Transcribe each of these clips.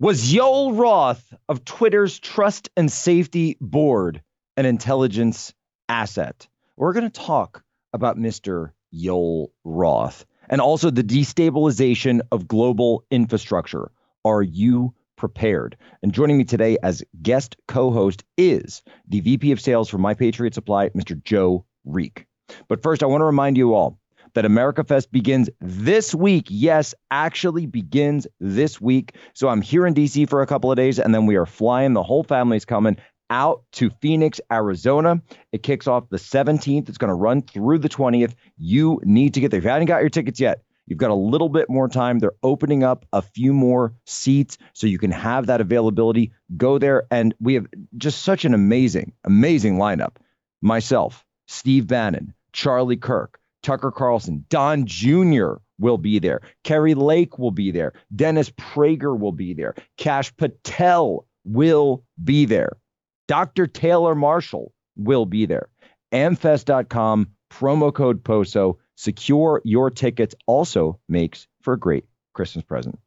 Was Yoel Roth of Twitter's Trust and Safety Board an intelligence asset? We're going to talk about Mr. Yoel Roth and also the destabilization of global infrastructure. Are you prepared? And joining me today as guest co host is the VP of Sales for My Patriot Supply, Mr. Joe Reek. But first, I want to remind you all that America Fest begins this week. Yes, actually begins this week. So I'm here in DC for a couple of days, and then we are flying. The whole family's coming out to Phoenix, Arizona. It kicks off the 17th. It's going to run through the 20th. You need to get there. If you haven't got your tickets yet, you've got a little bit more time. They're opening up a few more seats so you can have that availability. Go there. And we have just such an amazing, amazing lineup. Myself, Steve Bannon, Charlie Kirk, Tucker Carlson, Don Jr. will be there. Kari Lake will be there. Dennis Prager will be there. Kash Patel will be there. Dr. Taylor Marshall will be there. Amfest.com, promo code POSO. Secure your tickets also makes for a great Christmas present.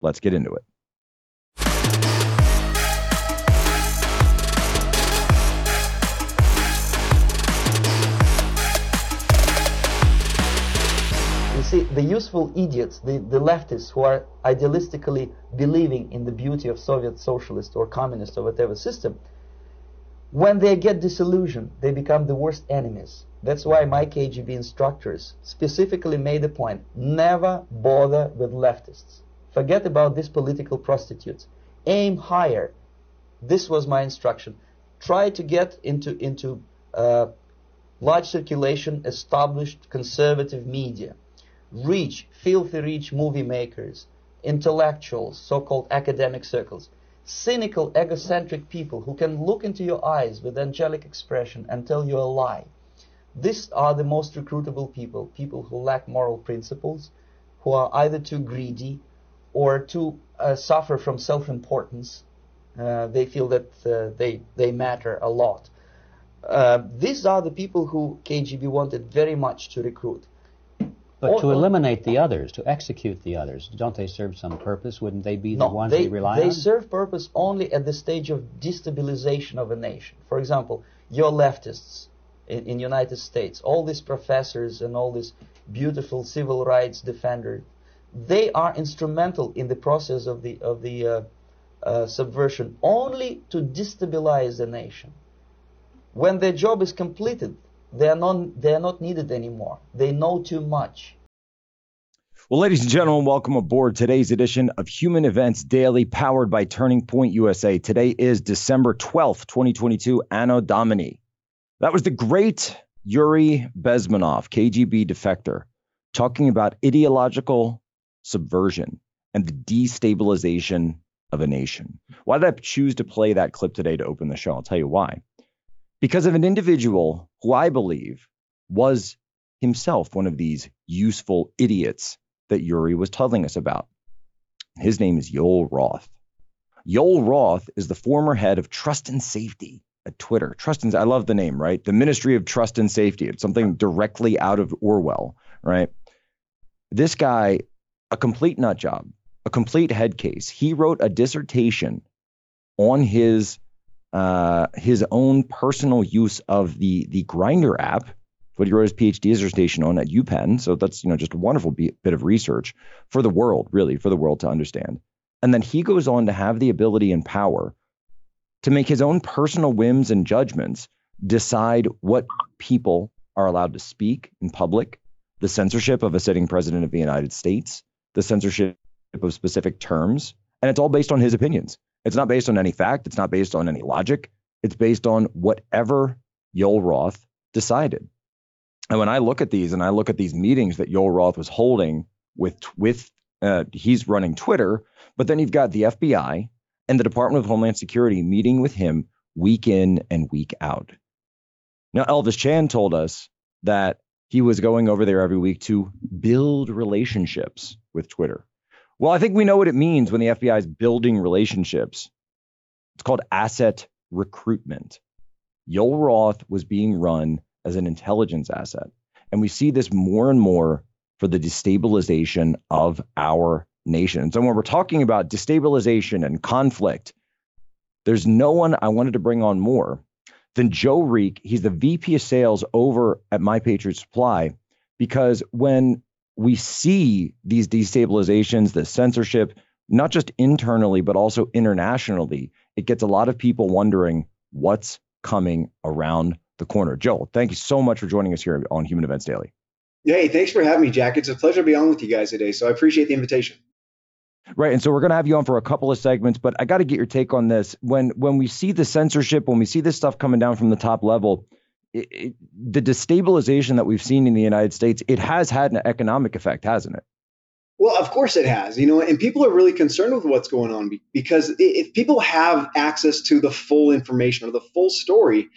Let's get into it. See, the useful idiots, the, the leftists who are idealistically believing in the beauty of Soviet socialist or communist or whatever system, when they get disillusioned, they become the worst enemies. That's why my KGB instructors specifically made a point, never bother with leftists. Forget about these political prostitutes. Aim higher. This was my instruction. Try to get into, into uh, large circulation, established conservative media rich, filthy rich movie makers, intellectuals, so-called academic circles, cynical, egocentric people who can look into your eyes with angelic expression and tell you a lie. These are the most recruitable people, people who lack moral principles, who are either too greedy or too uh, suffer from self-importance. Uh, they feel that uh, they, they matter a lot. Uh, these are the people who KGB wanted very much to recruit. But to eliminate the others, to execute the others, don't they serve some purpose? Wouldn't they be no, the ones they, we rely they on? They serve purpose only at the stage of destabilization of a nation. For example, your leftists in, in United States, all these professors and all these beautiful civil rights defenders, they are instrumental in the process of the of the uh, uh, subversion only to destabilize the nation. When their job is completed, they are not, they are not needed anymore. They know too much. Well, ladies and gentlemen, welcome aboard today's edition of Human Events Daily, powered by Turning Point USA. Today is December 12th, 2022, Anno Domini. That was the great Yuri Bezmenov, KGB defector, talking about ideological subversion and the destabilization of a nation. Why did I choose to play that clip today to open the show? I'll tell you why because of an individual who I believe was himself one of these useful idiots that Yuri was telling us about. His name is Yoel Roth. Yoel Roth is the former head of trust and safety at Twitter. Trust and I love the name, right? The Ministry of Trust and Safety. It's something directly out of Orwell, right? This guy, a complete nut job, a complete head case. He wrote a dissertation on his uh, his own personal use of the the Grindr app. What he wrote his PhD dissertation on at UPenn. So that's you know just a wonderful bit of research for the world, really, for the world to understand. And then he goes on to have the ability and power to make his own personal whims and judgments decide what people are allowed to speak in public, the censorship of a sitting president of the United States, the censorship of specific terms, and it's all based on his opinions. It's not based on any fact. It's not based on any logic. It's based on whatever Yoel Roth decided. And when I look at these and I look at these meetings that Yoel Roth was holding with with uh, he's running Twitter, but then you've got the FBI and the Department of Homeland Security meeting with him week in and week out. Now Elvis Chan told us that he was going over there every week to build relationships with Twitter. Well, I think we know what it means when the FBI is building relationships. It's called asset recruitment. Yoel Roth was being run as an intelligence asset. And we see this more and more for the destabilization of our nation. And so when we're talking about destabilization and conflict, there's no one I wanted to bring on more than Joe Reek. He's the VP of sales over at My Patriot Supply because when we see these destabilizations, the censorship, not just internally, but also internationally, it gets a lot of people wondering what's coming around the corner. Joel, thank you so much for joining us here on Human Events Daily. Hey, thanks for having me, Jack. It's a pleasure to be on with you guys today. So I appreciate the invitation. Right, and so we're going to have you on for a couple of segments, but I got to get your take on this. When when we see the censorship, when we see this stuff coming down from the top level, the destabilization that we've seen in the United States, it has had an economic effect, hasn't it? Well, of course it has, you know, and people are really concerned with what's going on because if people have access to the full information or the full story,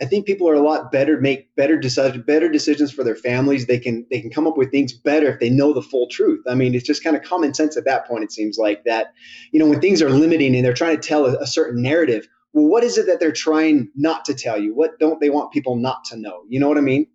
I think people are a lot better make better decisions better decisions for their families. They can they can come up with things better if they know the full truth. I mean, it's just kind of common sense at that point. It seems like that, you know, when things are limiting and they're trying to tell a, a certain narrative. Well, what is it that they're trying not to tell you? What don't they want people not to know? You know what I mean?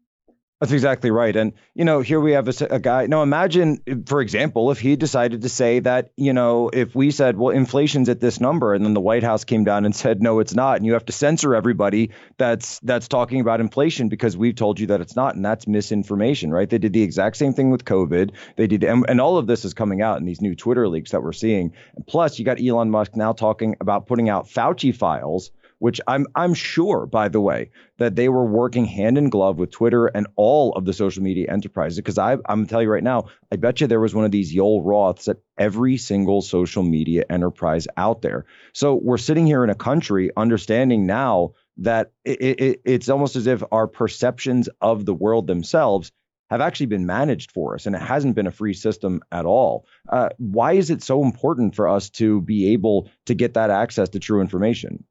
That's exactly right. And, you know, here we have a, a, guy. Now, imagine, for example, if he decided to say that, you know, if we said, well, inflation's at this number, and then the White House came down and said, no, it's not. And you have to censor everybody that's that's talking about inflation because we've told you that it's not. And that's misinformation, right? They did the exact same thing with COVID. They did. And, and all of this is coming out in these new Twitter leaks that we're seeing. Plus, you got Elon Musk now talking about putting out Fauci files which I'm I'm sure, by the way, that they were working hand in glove with Twitter and all of the social media enterprises. Because I, I'm gonna tell you right now, I bet you there was one of these Yoel Roths at every single social media enterprise out there. So we're sitting here in a country understanding now that it, it, it's almost as if our perceptions of the world themselves have actually been managed for us, and it hasn't been a free system at all. Uh, why is it so important for us to be able to get that access to true information?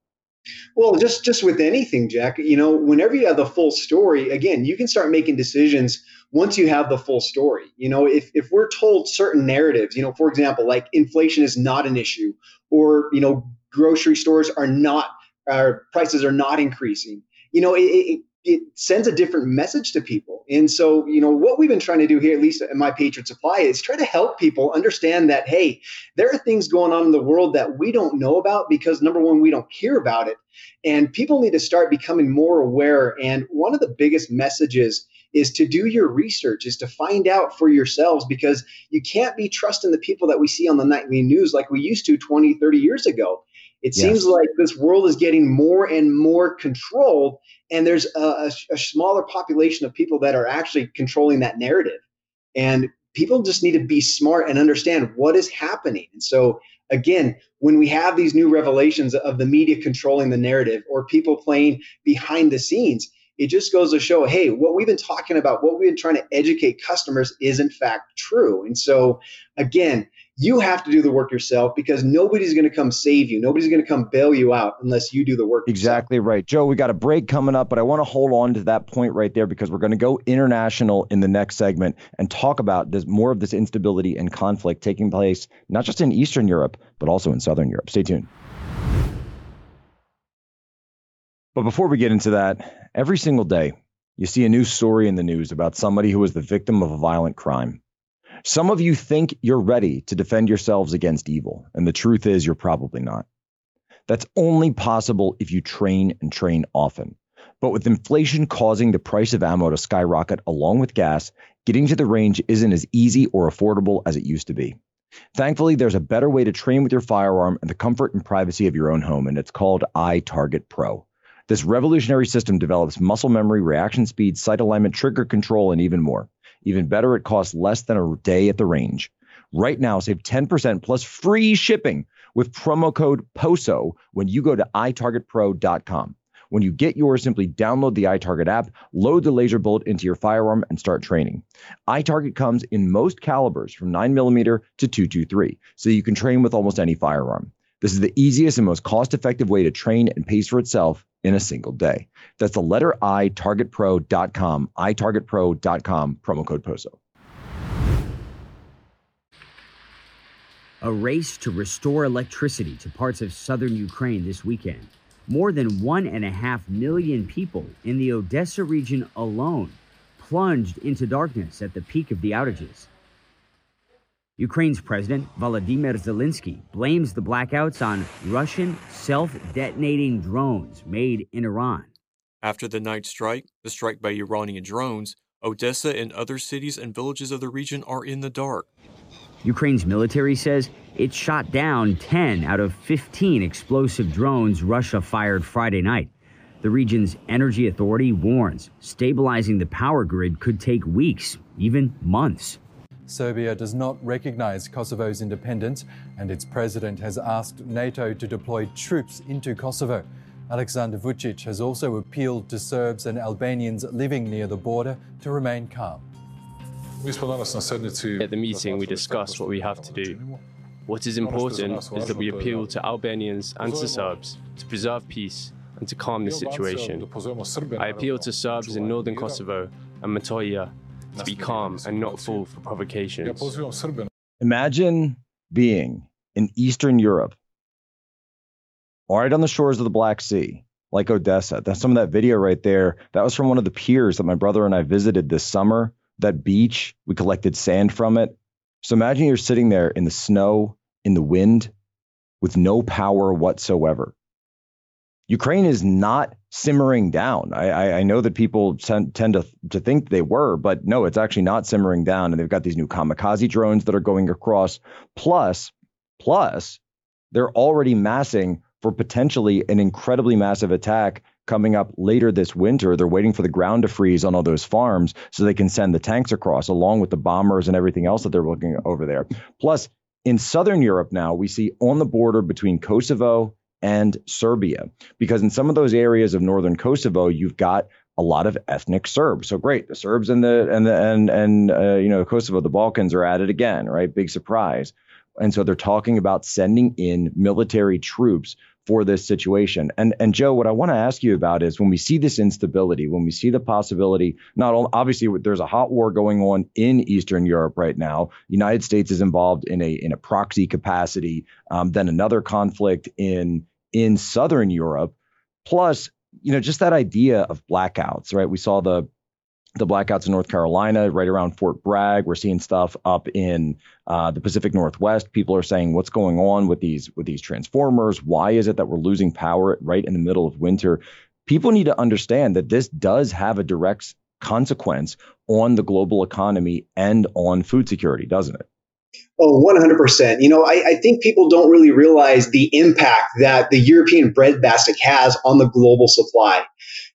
Well, just just with anything, Jack, you know, whenever you have the full story, again, you can start making decisions once you have the full story. You know, if if we're told certain narratives, you know, for example, like inflation is not an issue, or you know, grocery stores are not, our prices are not increasing. You know, it, it, it sends a different message to people. And so, you know, what we've been trying to do here, at least at My Patriot Supply, is try to help people understand that, hey, there are things going on in the world that we don't know about because number one, we don't hear about it. And people need to start becoming more aware. And one of the biggest messages is to do your research, is to find out for yourselves because you can't be trusting the people that we see on the nightly news like we used to 20, 30 years ago. It yes. seems like this world is getting more and more controlled, and there's a, a, a, smaller population of people that are actually controlling that narrative. And people just need to be smart and understand what is happening. And so, again, when we have these new revelations of the media controlling the narrative or people playing behind the scenes, it just goes to show hey, what we've been talking about, what we've been trying to educate customers is in fact true. And so, again, you have to do the work yourself because nobody's going to come save you. Nobody's going to come bail you out unless you do the work. Exactly yourself. right. Joe, we got a break coming up, but I want to hold on to that point right there because we're going to go international in the next segment and talk about this more of this instability and conflict taking place not just in Eastern Europe, but also in Southern Europe. Stay tuned. But before we get into that, every single day you see a new story in the news about somebody who was the victim of a violent crime. Some of you think you're ready to defend yourselves against evil, and the truth is you're probably not. That's only possible if you train and train often. But with inflation causing the price of ammo to skyrocket along with gas, getting to the range isn't as easy or affordable as it used to be. Thankfully, there's a better way to train with your firearm in the comfort and privacy of your own home, and it's called iTarget Pro. This revolutionary system develops muscle memory, reaction speed, sight alignment, trigger control, and even more. Even better, it costs less than a day at the range. Right now, save 10% plus free shipping with promo code POSO when you go to itargetpro.com. When you get yours, simply download the iTarget app, load the laser bullet into your firearm, and start training. iTarget comes in most calibers from 9mm to 223, so you can train with almost any firearm. This is the easiest and most cost effective way to train and pays for itself in a single day. That's the letter I, targetpro.com, itargetpro.com, promo code POSO. A race to restore electricity to parts of southern Ukraine this weekend. More than one and a half million people in the Odessa region alone plunged into darkness at the peak of the outages. Ukraine's President Volodymyr Zelensky blames the blackouts on Russian self detonating drones made in Iran. After the night strike, the strike by Iranian drones, Odessa and other cities and villages of the region are in the dark. Ukraine's military says it shot down 10 out of 15 explosive drones Russia fired Friday night. The region's energy authority warns stabilizing the power grid could take weeks, even months. Serbia does not recognize Kosovo's independence, and its president has asked NATO to deploy troops into Kosovo. Alexander Vucic has also appealed to Serbs and Albanians living near the border to remain calm. At the meeting, we discussed what we have to do. What is important is that we appeal to Albanians and to Serbs to preserve peace and to calm the situation. I appeal to Serbs in northern Kosovo and Metohija to be calm and not fall for provocations. Imagine being in Eastern Europe, right on the shores of the Black Sea, like Odessa. That's some of that video right there. That was from one of the piers that my brother and I visited this summer that beach. We collected sand from it. So imagine you're sitting there in the snow, in the wind, with no power whatsoever. Ukraine is not simmering down. I, I, I know that people tend, tend to, to think they were, but no, it's actually not simmering down. And they've got these new kamikaze drones that are going across. Plus, plus, they're already massing for potentially an incredibly massive attack coming up later this winter. They're waiting for the ground to freeze on all those farms so they can send the tanks across, along with the bombers and everything else that they're looking over there. Plus, in southern Europe now, we see on the border between Kosovo and Serbia, because in some of those areas of northern Kosovo, you've got a lot of ethnic Serbs. So great, the Serbs and the and the and and uh, you know Kosovo, the Balkans are at it again, right? Big surprise. And so they're talking about sending in military troops for this situation. And and Joe, what I want to ask you about is when we see this instability, when we see the possibility, not only obviously there's a hot war going on in Eastern Europe right now. United States is involved in a in a proxy capacity. Um, then another conflict in in Southern Europe. Plus, you know, just that idea of blackouts, right? We saw the the blackouts in North Carolina, right around Fort Bragg. We're seeing stuff up in uh, the Pacific Northwest. People are saying, "What's going on with these with these transformers? Why is it that we're losing power right in the middle of winter?" People need to understand that this does have a direct consequence on the global economy and on food security, doesn't it? Oh, 100%. You know, I, I, think people don't really realize the impact that the European breadbasket has on the global supply.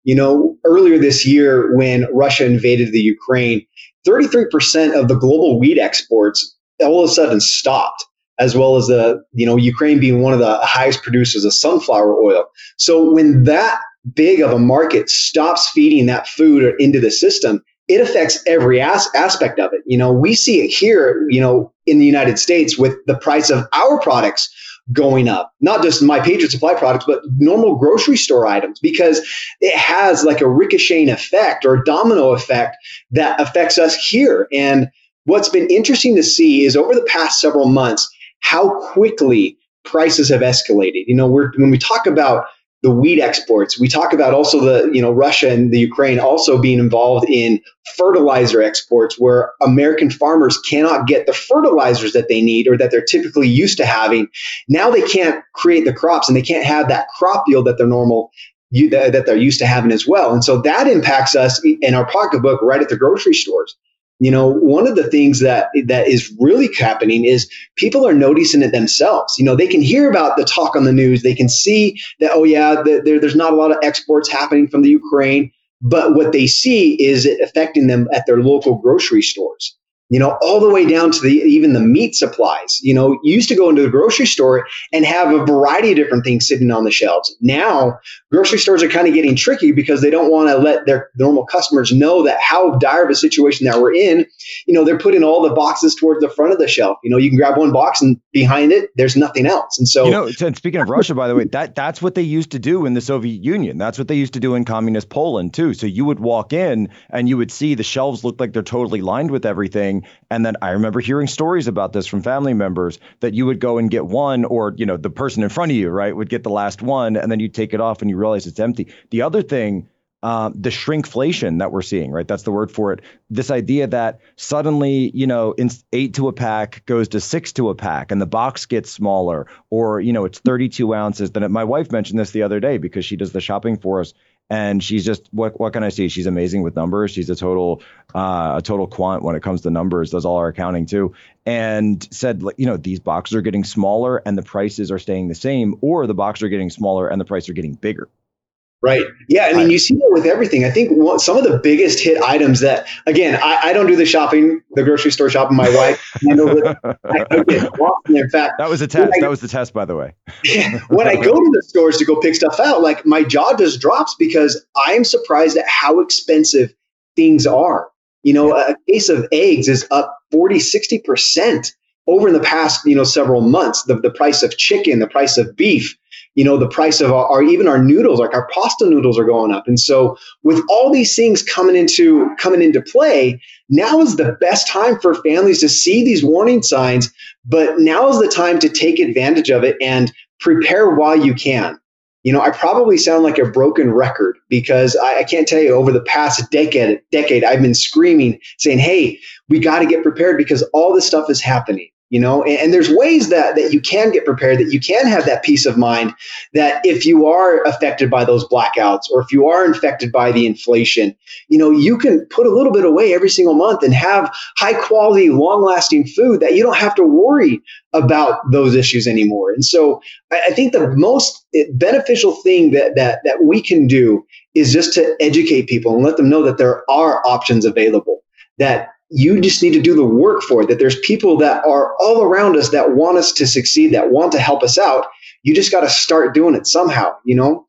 You know, earlier this year when Russia invaded the Ukraine, 33% of the global wheat exports all of a sudden stopped, as well as the, you know, Ukraine being one of the highest producers of sunflower oil. So when that big of a market stops feeding that food into the system, it affects every as- aspect of it. You know, we see it here, you know, in the United States with the price of our products going up, not just my Patriot Supply products, but normal grocery store items, because it has like a ricocheting effect or domino effect that affects us here. And what's been interesting to see is over the past several months, how quickly prices have escalated. You know, when we talk about the wheat exports. We talk about also the, you know, Russia and the Ukraine also being involved in fertilizer exports where American farmers cannot get the fertilizers that they need or that they're typically used to having. Now they can't create the crops and they can't have that crop yield that they're normal that they're used to having as well. And so that impacts us in our pocketbook right at the grocery stores. You know, one of the things that that is really happening is people are noticing it themselves. You know, they can hear about the talk on the news, they can see that oh yeah, the, there, there's not a lot of exports happening from the Ukraine, but what they see is it affecting them at their local grocery stores you know, all the way down to the even the meat supplies. You know, you used to go into the grocery store and have a variety of different things sitting on the shelves. Now, grocery stores are kind of getting tricky because they don't want to let their normal customers know that how dire of a situation that we're in. You know, they're putting all the boxes towards the front of the shelf. You know, you can grab one box and behind it, there's nothing else. And so, you know, speaking of Russia, by the way, that that's what they used to do in the Soviet Union. That's what they used to do in communist Poland too. So you would walk in and you would see the shelves look like they're totally lined with everything and then I remember hearing stories about this from family members that you would go and get one, or you know, the person in front of you, right, would get the last one, and then you take it off and you realize it's empty. The other thing um, the shrinkflation that we're seeing, right? That's the word for it. This idea that suddenly, you know, eight to a pack goes to six to a pack, and the box gets smaller, or you know, it's 32 ounces. Then my wife mentioned this the other day because she does the shopping for us, and she's just what what can I say? She's amazing with numbers. She's a total uh, a total quant when it comes to numbers. Does all our accounting too, and said like you know these boxes are getting smaller and the prices are staying the same, or the boxes are getting smaller and the prices are getting bigger. Right. Yeah. I mean, you see that with everything. I think one, some of the biggest hit items that, again, I, I, don't do the shopping, the grocery store shopping. My wife handles it. in fact, that was a test. That was the test, by the way. when I go to the stores to go pick stuff out, like my jaw just drops because I'm surprised at how expensive things are. You know, a case of eggs is up 40, 60% over in the past, you know, several months. The, the price of chicken, the price of beef you know the price of our, our, even our noodles like our pasta noodles are going up. And so with all these things coming into coming into play now is the best time for families to see these warning signs but now is the time to take advantage of it and prepare while you can. You know i probably sound like a broken record because i, I can't tell you over the past decade decade i've been screaming saying hey we got to get prepared because all this stuff is happening you know? And, and, there's ways that that you can get prepared that you can have that peace of mind that if you are affected by those blackouts or if you are infected by the inflation you know you can put a little bit away every single month and have high quality long lasting food that you don't have to worry about those issues anymore. And so I, I think the most eh, beneficial thing that that that we can do is just to educate people and let them know that there are options available that you just need to do the work for it. That there's people that are all around us that want us to succeed, that want to help us out. You just got to start doing it somehow, you know?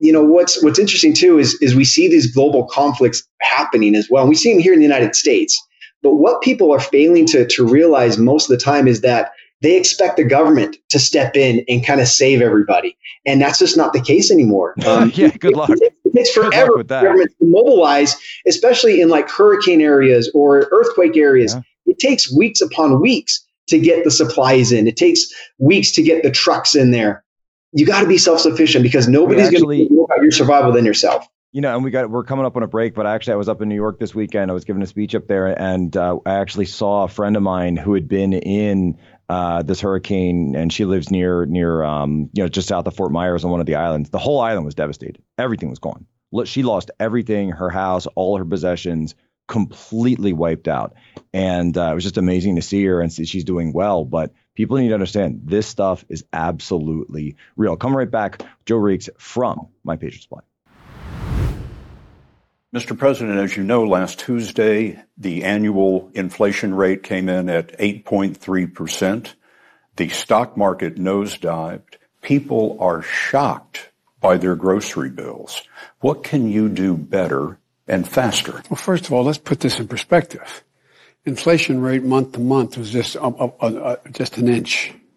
You know, what's what's interesting too is is we see these global conflicts happening as well. And we see them here in the United States. But what people are failing to, to realize most of the time is that they expect the government to step in and kind of save everybody. And that's just not the case anymore. Um, yeah, good luck. It, it takes forever for governments to mobilize, especially in like hurricane areas or earthquake areas. Yeah. It takes weeks upon weeks to get the supplies in. It takes weeks to get the trucks in there. You got to be self sufficient because nobody's going to know about your survival than yourself you know, and we got we're coming up on a break, but actually I was up in New York this weekend. I was giving a speech up there, and uh, I actually saw a friend of mine who had been in uh, this hurricane, and she lives near near um, you know just south of Fort Myers on one of the islands. The whole island was devastated. Everything was gone. She lost everything, her house, all her possessions, completely wiped out. And uh, it was just amazing to see her and see she's doing well. But people need to understand this stuff is absolutely real. Come right back, Joe Reeks from My Patriot Supply. Mr. President, as you know, last Tuesday, the annual inflation rate came in at 8.3%. The stock market nosedived. People are shocked by their grocery bills. What can you do better and faster? Well, first of all, let's put this in perspective. Inflation rate month to month was just, uh, uh, uh, just an inch.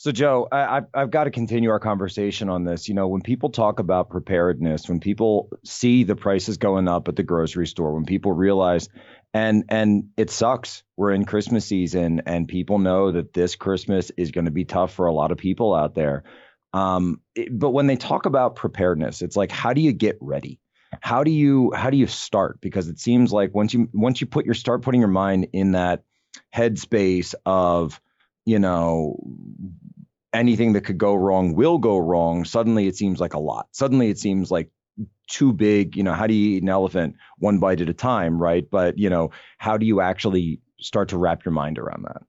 So, Joe, I, have I've got to continue our conversation on this. You know, when people talk about preparedness, when people see the prices going up at the grocery store, when people realize, and and it sucks, we're in Christmas season, and people know that this Christmas is going to be tough for a lot of people out there. Um, it, but when they talk about preparedness, it's like, how do you get ready? How do you how do you start? Because it seems like once you once you put your start putting your mind in that headspace of you know anything that could go wrong will go wrong, suddenly it seems like a lot. Suddenly it seems like too big. You know, how do you eat an elephant one bite at a time, right? But, you know, how do you actually start to wrap your mind around that?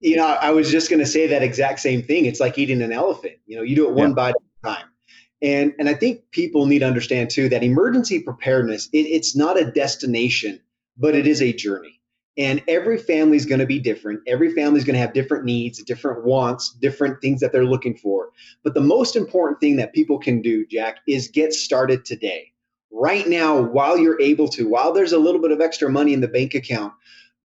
You know, I was just going to say that exact same thing. It's like eating an elephant. You know, you do it one yeah. bite at a time. And, and I think people need to understand too that emergency preparedness, it, it's not a destination, but it is a journey. And every family is going to be different. Every family is going to have different needs, different wants, different things that they're looking for. But the most important thing that people can do, Jack, is get started today. Right now, while you're able to, while there's a little bit of extra money in the bank account,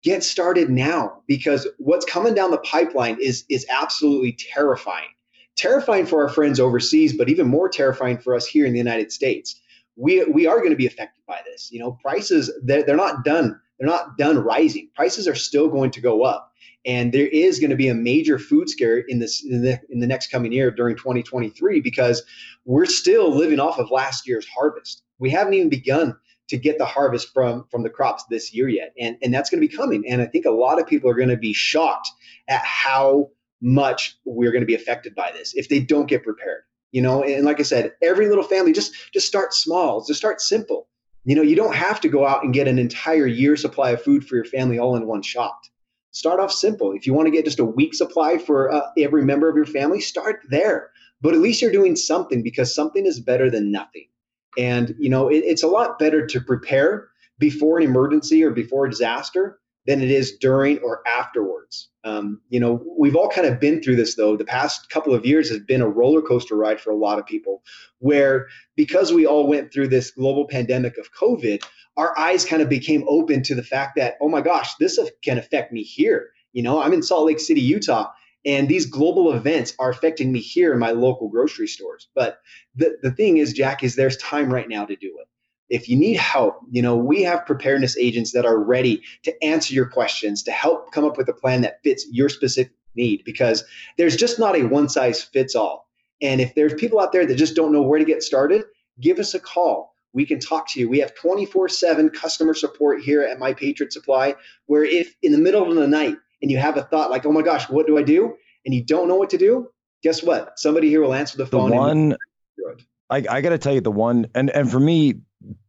get started now because what's coming down the pipeline is is absolutely terrifying. Terrifying for our friends overseas, but even more terrifying for us here in the United States. We we are going to be affected by this. You know, prices they're, they're not done. They're not done rising. Prices are still going to go up. And there is going to be a major food scare in this in the, in the next coming year during 2023 because we're still living off of last year's harvest. We haven't even begun to get the harvest from from the crops this year yet and and that's going to be coming and i think a lot of people are going to be shocked at how much we're going to be affected by this if they don't get prepared you know and like i said every little family just just start small just start simple you know you don't have to go out and get an entire year supply of food for your family all in one shot. Start off simple. If you want to get just a week supply for uh, every member of your family start there. But at least you're doing something because something is better than nothing. And, you know, it, it's a lot better to prepare before an emergency or before a disaster than it is during or afterwards. Um, you know, we've all kind of been through this though. The past couple of years has been a roller coaster ride for a lot of people, where because we all went through this global pandemic of COVID, our eyes kind of became open to the fact that, oh my gosh, this can affect me here. You know, I'm in Salt Lake City, Utah, and these global events are affecting me here in my local grocery stores. But the, the thing is, Jack, is there's time right now to do it. If you need help, you know, we have preparedness agents that are ready to answer your questions, to help come up with a plan that fits your specific need, because there's just not a one size fits all. And if there's people out there that just don't know where to get started, give us a call. We can talk to you. We have 24 7 customer support here at My Patriot Supply, where if in the middle of the night and you have a thought like, oh my gosh, what do I do? And you don't know what to do, guess what? Somebody here will answer the phone. The one, I, I got to tell you, the one, and, and for me,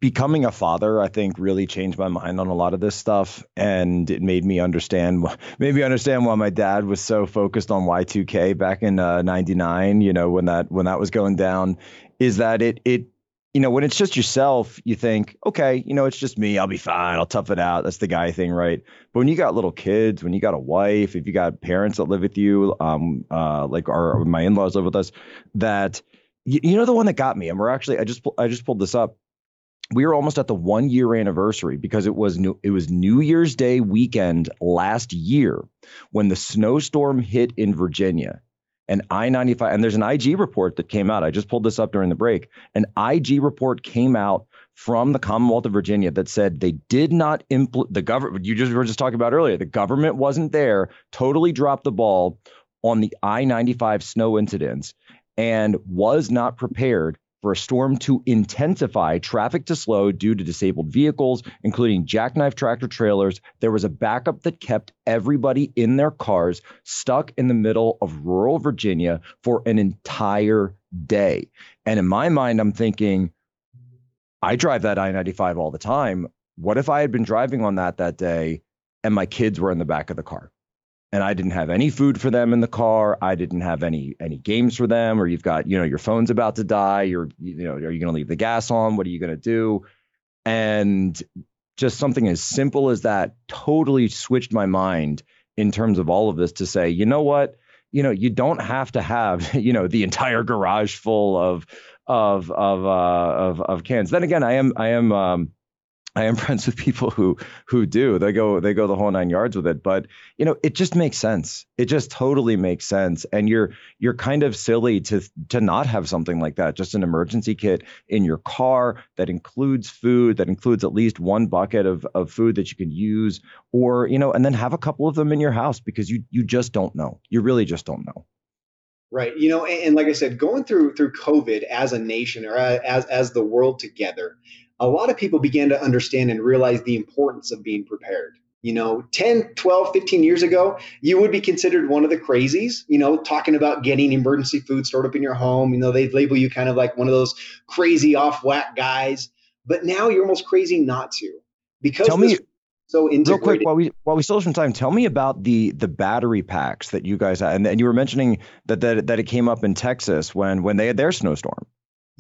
becoming a father, I think really changed my mind on a lot of this stuff. And it made me understand, made me understand why my dad was so focused on Y2K back in uh, 99, you know, when that, when that was going down is that it, it, you know, when it's just yourself, you think, okay, you know, it's just me. I'll be fine. I'll tough it out. That's the guy thing, right? But when you got little kids, when you got a wife, if you got parents that live with you, um, uh, like our my in-laws live with us, that you, you know the one that got me, and we're actually I just I just pulled this up. We were almost at the one year anniversary because it was new it was New Year's Day weekend last year when the snowstorm hit in Virginia an I 95, and there's an IG report that came out. I just pulled this up during the break. An IG report came out from the Commonwealth of Virginia that said they did not implement the government. You just were just talking about earlier. The government wasn't there, totally dropped the ball on the I 95 snow incidents and was not prepared for a storm to intensify, traffic to slow due to disabled vehicles, including jackknife tractor trailers. There was a backup that kept everybody in their cars stuck in the middle of rural Virginia for an entire day. And in my mind, I'm thinking, I drive that I 95 all the time. What if I had been driving on that that day and my kids were in the back of the car? And I didn't have any food for them in the car. I didn't have any any games for them. Or you've got you know your phone's about to die. You're you know are you going to leave the gas on? What are you going to do? And just something as simple as that totally switched my mind in terms of all of this to say, you know what, you know you don't have to have you know the entire garage full of of of uh, of of cans. Then again, I am I am. Um, I am friends with people who who do. They go they go the whole nine yards with it. But you know, it just makes sense. It just totally makes sense. And you're you're kind of silly to to not have something like that. Just an emergency kit in your car that includes food, that includes at least one bucket of of food that you can use, or you know, and then have a couple of them in your house because you you just don't know. You really just don't know. Right. You know, and, and, like I said, going through through COVID as a nation or as as the world together, a lot of people began to understand and realize the importance of being prepared. You know, 10, 12, 15 years ago, you would be considered one of the crazies, you know, talking about getting emergency food stored up in your home. You know, they'd label you kind of like one of those crazy off whack guys. But now you're almost crazy not to. Because tell me so integrated. Real quick, while we while we still have some time, tell me about the the battery packs that you guys had, and, and you were mentioning that, that that it came up in Texas when when they had their snowstorm.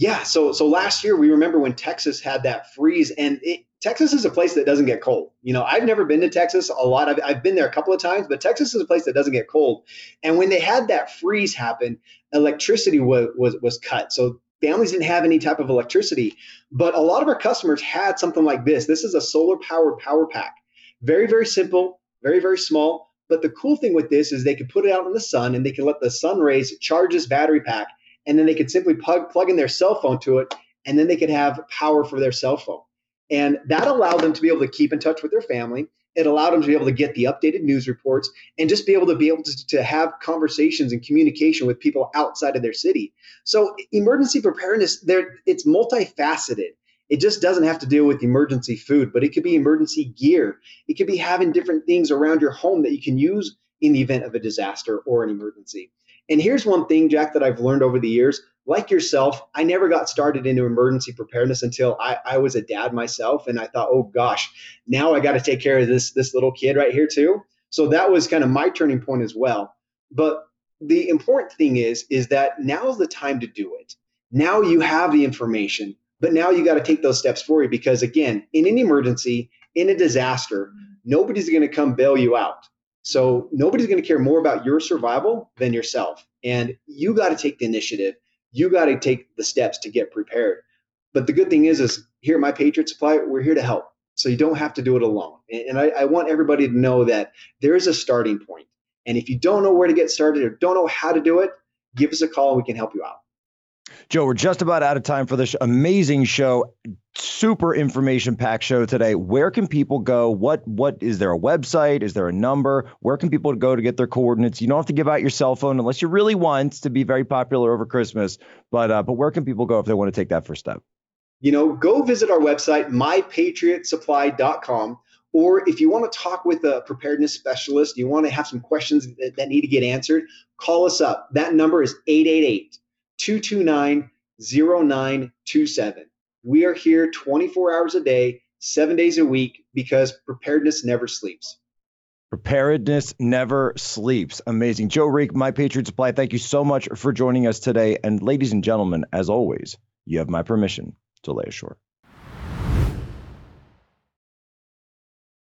Yeah, so so last year we remember when Texas had that freeze, and it, Texas is a place that doesn't get cold. You know, I've never been to Texas a lot. I've, I've been there a couple of times, but Texas is a place that doesn't get cold. And when they had that freeze happen, electricity was was was cut. So families didn't have any type of electricity. But a lot of our customers had something like this. This is a solar powered power pack. Very very simple, very, very small. But the cool thing with this is they could put it out in the sun and they can let the sun rays charge this battery pack. And then they could simply plug, plug in their cell phone to it. And then they could have power for their cell phone. And that allowed them to be able to keep in touch with their family. It allowed them to be able to get the updated news reports and just be able to be able to, to have conversations and communication with people outside of their city. So emergency preparedness, there it's multifaceted. It just doesn't have to deal with emergency food, but it could be emergency gear. It could be having different things around your home that you can use in the event of a disaster or an emergency. And here's one thing, Jack, that I've learned over the years. Like yourself, I never got started into emergency preparedness until I, I was a dad myself, and I thought, oh gosh, now I got to take care of this this little kid right here too. So that was kind of my turning point as well. But the important thing is, is that now is the time to do it. Now you have the information. But now you got to take those steps forward because, again, in an emergency, in a disaster, mm-hmm. nobody's going to come bail you out. So nobody's going to care more about your survival than yourself. And you got to take the initiative. You got to take the steps to get prepared. But the good thing is, is here at My Patriot Supply, we're here to help. So you don't have to do it alone. And I, I want everybody to know that there is a starting point. And if you don't know where to get started or don't know how to do it, give us a call and we can help you out. Joe, we're just about out of time for this amazing show, super information packed show today. Where can people go? What what is there a website? Is there a number? Where can people go to get their coordinates? You don't have to give out your cell phone unless you really want to be very popular over Christmas. But uh, but where can people go if they want to take that first step? You know, go visit our website mypatriotsupply.com. Or if you want to talk with a preparedness specialist, you want to have some questions that, that need to get answered, call us up. That number is 888 229 0927. We are here 24 hours a day, seven days a week, because preparedness never sleeps. Preparedness never sleeps. Amazing. Joe Reek, My Patriot Supply, thank you so much for joining us today. And ladies and gentlemen, as always, you have my permission to lay ashore.